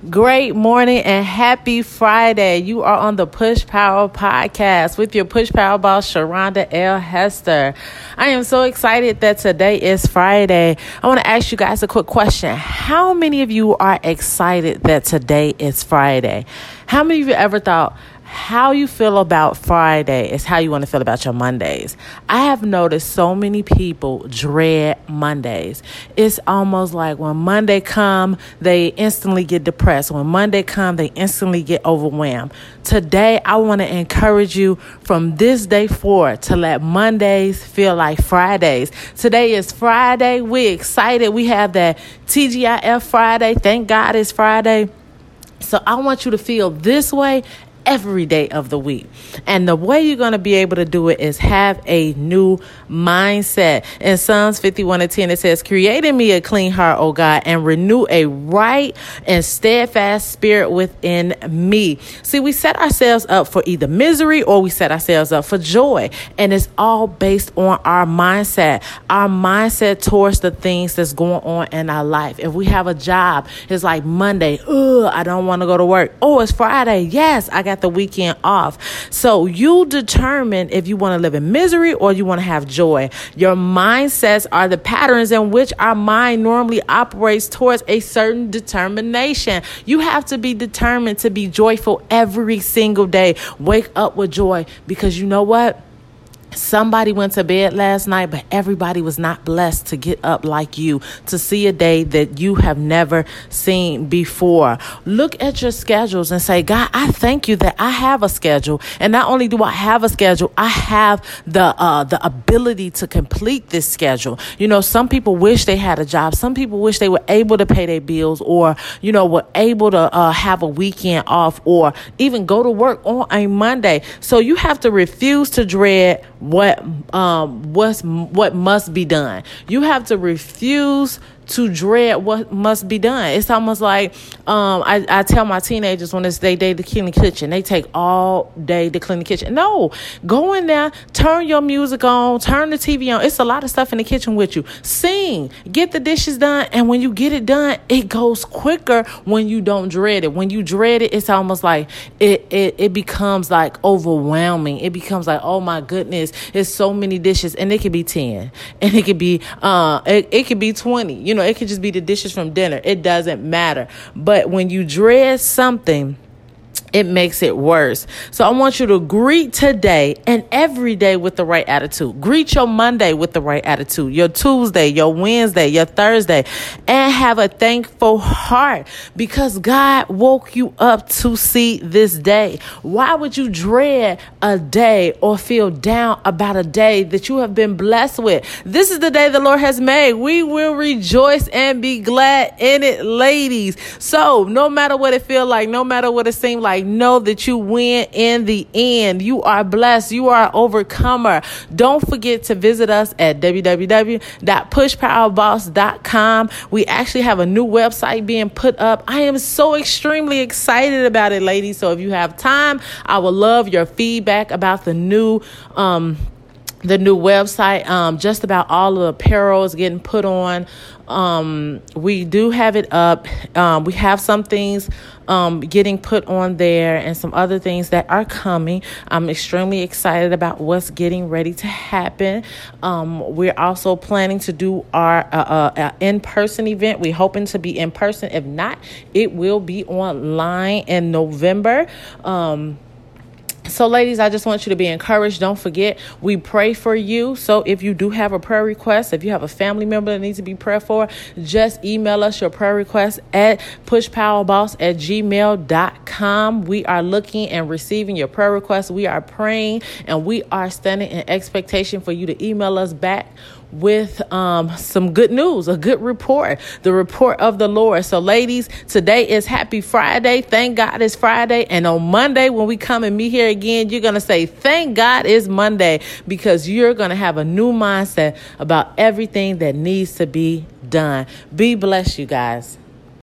Great morning and happy Friday. You are on the Push Power Podcast with your Push Power boss, Sharonda L. Hester. I am so excited that today is Friday. I want to ask you guys a quick question. How many of you are excited that today is Friday? How many of you ever thought, how you feel about Friday is how you want to feel about your Mondays. I have noticed so many people dread Mondays. It's almost like when Monday come, they instantly get depressed. When Monday come, they instantly get overwhelmed. Today, I want to encourage you from this day forward to let Mondays feel like Fridays. Today is Friday. We excited. We have that TGIF Friday. Thank God it's Friday. So I want you to feel this way every day of the week. And the way you're going to be able to do it is have a new mindset. In Psalms 51 and 10, it says, Create in me a clean heart, O God, and renew a right and steadfast spirit within me. See, we set ourselves up for either misery or we set ourselves up for joy. And it's all based on our mindset, our mindset towards the things that's going on in our life. If we have a job, it's like Monday, ugh, I don't want to go to work. Oh, it's Friday. Yes, I got got the weekend off. So you determine if you want to live in misery or you want to have joy. Your mindsets are the patterns in which our mind normally operates towards a certain determination. You have to be determined to be joyful every single day. Wake up with joy because you know what? Somebody went to bed last night, but everybody was not blessed to get up like you, to see a day that you have never seen before. Look at your schedules and say, God, I thank you that I have a schedule. And not only do I have a schedule, I have the, uh, the ability to complete this schedule. You know, some people wish they had a job. Some people wish they were able to pay their bills or, you know, were able to uh, have a weekend off or even go to work on a Monday. So you have to refuse to dread what um what's what must be done. You have to refuse to dread what must be done. It's almost like um, I, I tell my teenagers when it's their day to clean the kitchen, they take all day to clean the kitchen. No, go in there, turn your music on, turn the TV on. It's a lot of stuff in the kitchen with you. Sing, get the dishes done, and when you get it done, it goes quicker when you don't dread it. When you dread it, it's almost like it it, it becomes like overwhelming. It becomes like, oh my goodness, it's so many dishes, and it could be ten, and it could be uh, it, it could be twenty. You know know, it could just be the dishes from dinner. It doesn't matter. But when you dread something, it makes it worse. So I want you to greet today and every day with the right attitude. Greet your Monday with the right attitude, your Tuesday, your Wednesday, your Thursday, and have a thankful heart because God woke you up to see this day. Why would you dread a day or feel down about a day that you have been blessed with? This is the day the Lord has made. We will rejoice and be glad in it, ladies. So no matter what it feel like, no matter what it seems like, know that you win in the end. You are blessed. You are an overcomer. Don't forget to visit us at www.pushpowerboss.com. We actually have a new website being put up. I am so extremely excited about it, ladies. So if you have time, I would love your feedback about the new um the new website. Um, just about all the apparel is getting put on. Um, we do have it up. Um, we have some things um, getting put on there and some other things that are coming. I'm extremely excited about what's getting ready to happen. Um, we're also planning to do our uh, uh, uh in person event. We're hoping to be in person. If not, it will be online in November. So, ladies, I just want you to be encouraged. Don't forget, we pray for you. So, if you do have a prayer request, if you have a family member that needs to be prayed for, just email us your prayer request at pushpowerboss at gmail.com. We are looking and receiving your prayer requests. We are praying and we are standing in expectation for you to email us back with um, some good news, a good report, the report of the Lord. So, ladies, today is Happy Friday. Thank God it's Friday. And on Monday, when we come and meet here again, you're going to say, Thank God it's Monday because you're going to have a new mindset about everything that needs to be done. Be blessed, you guys.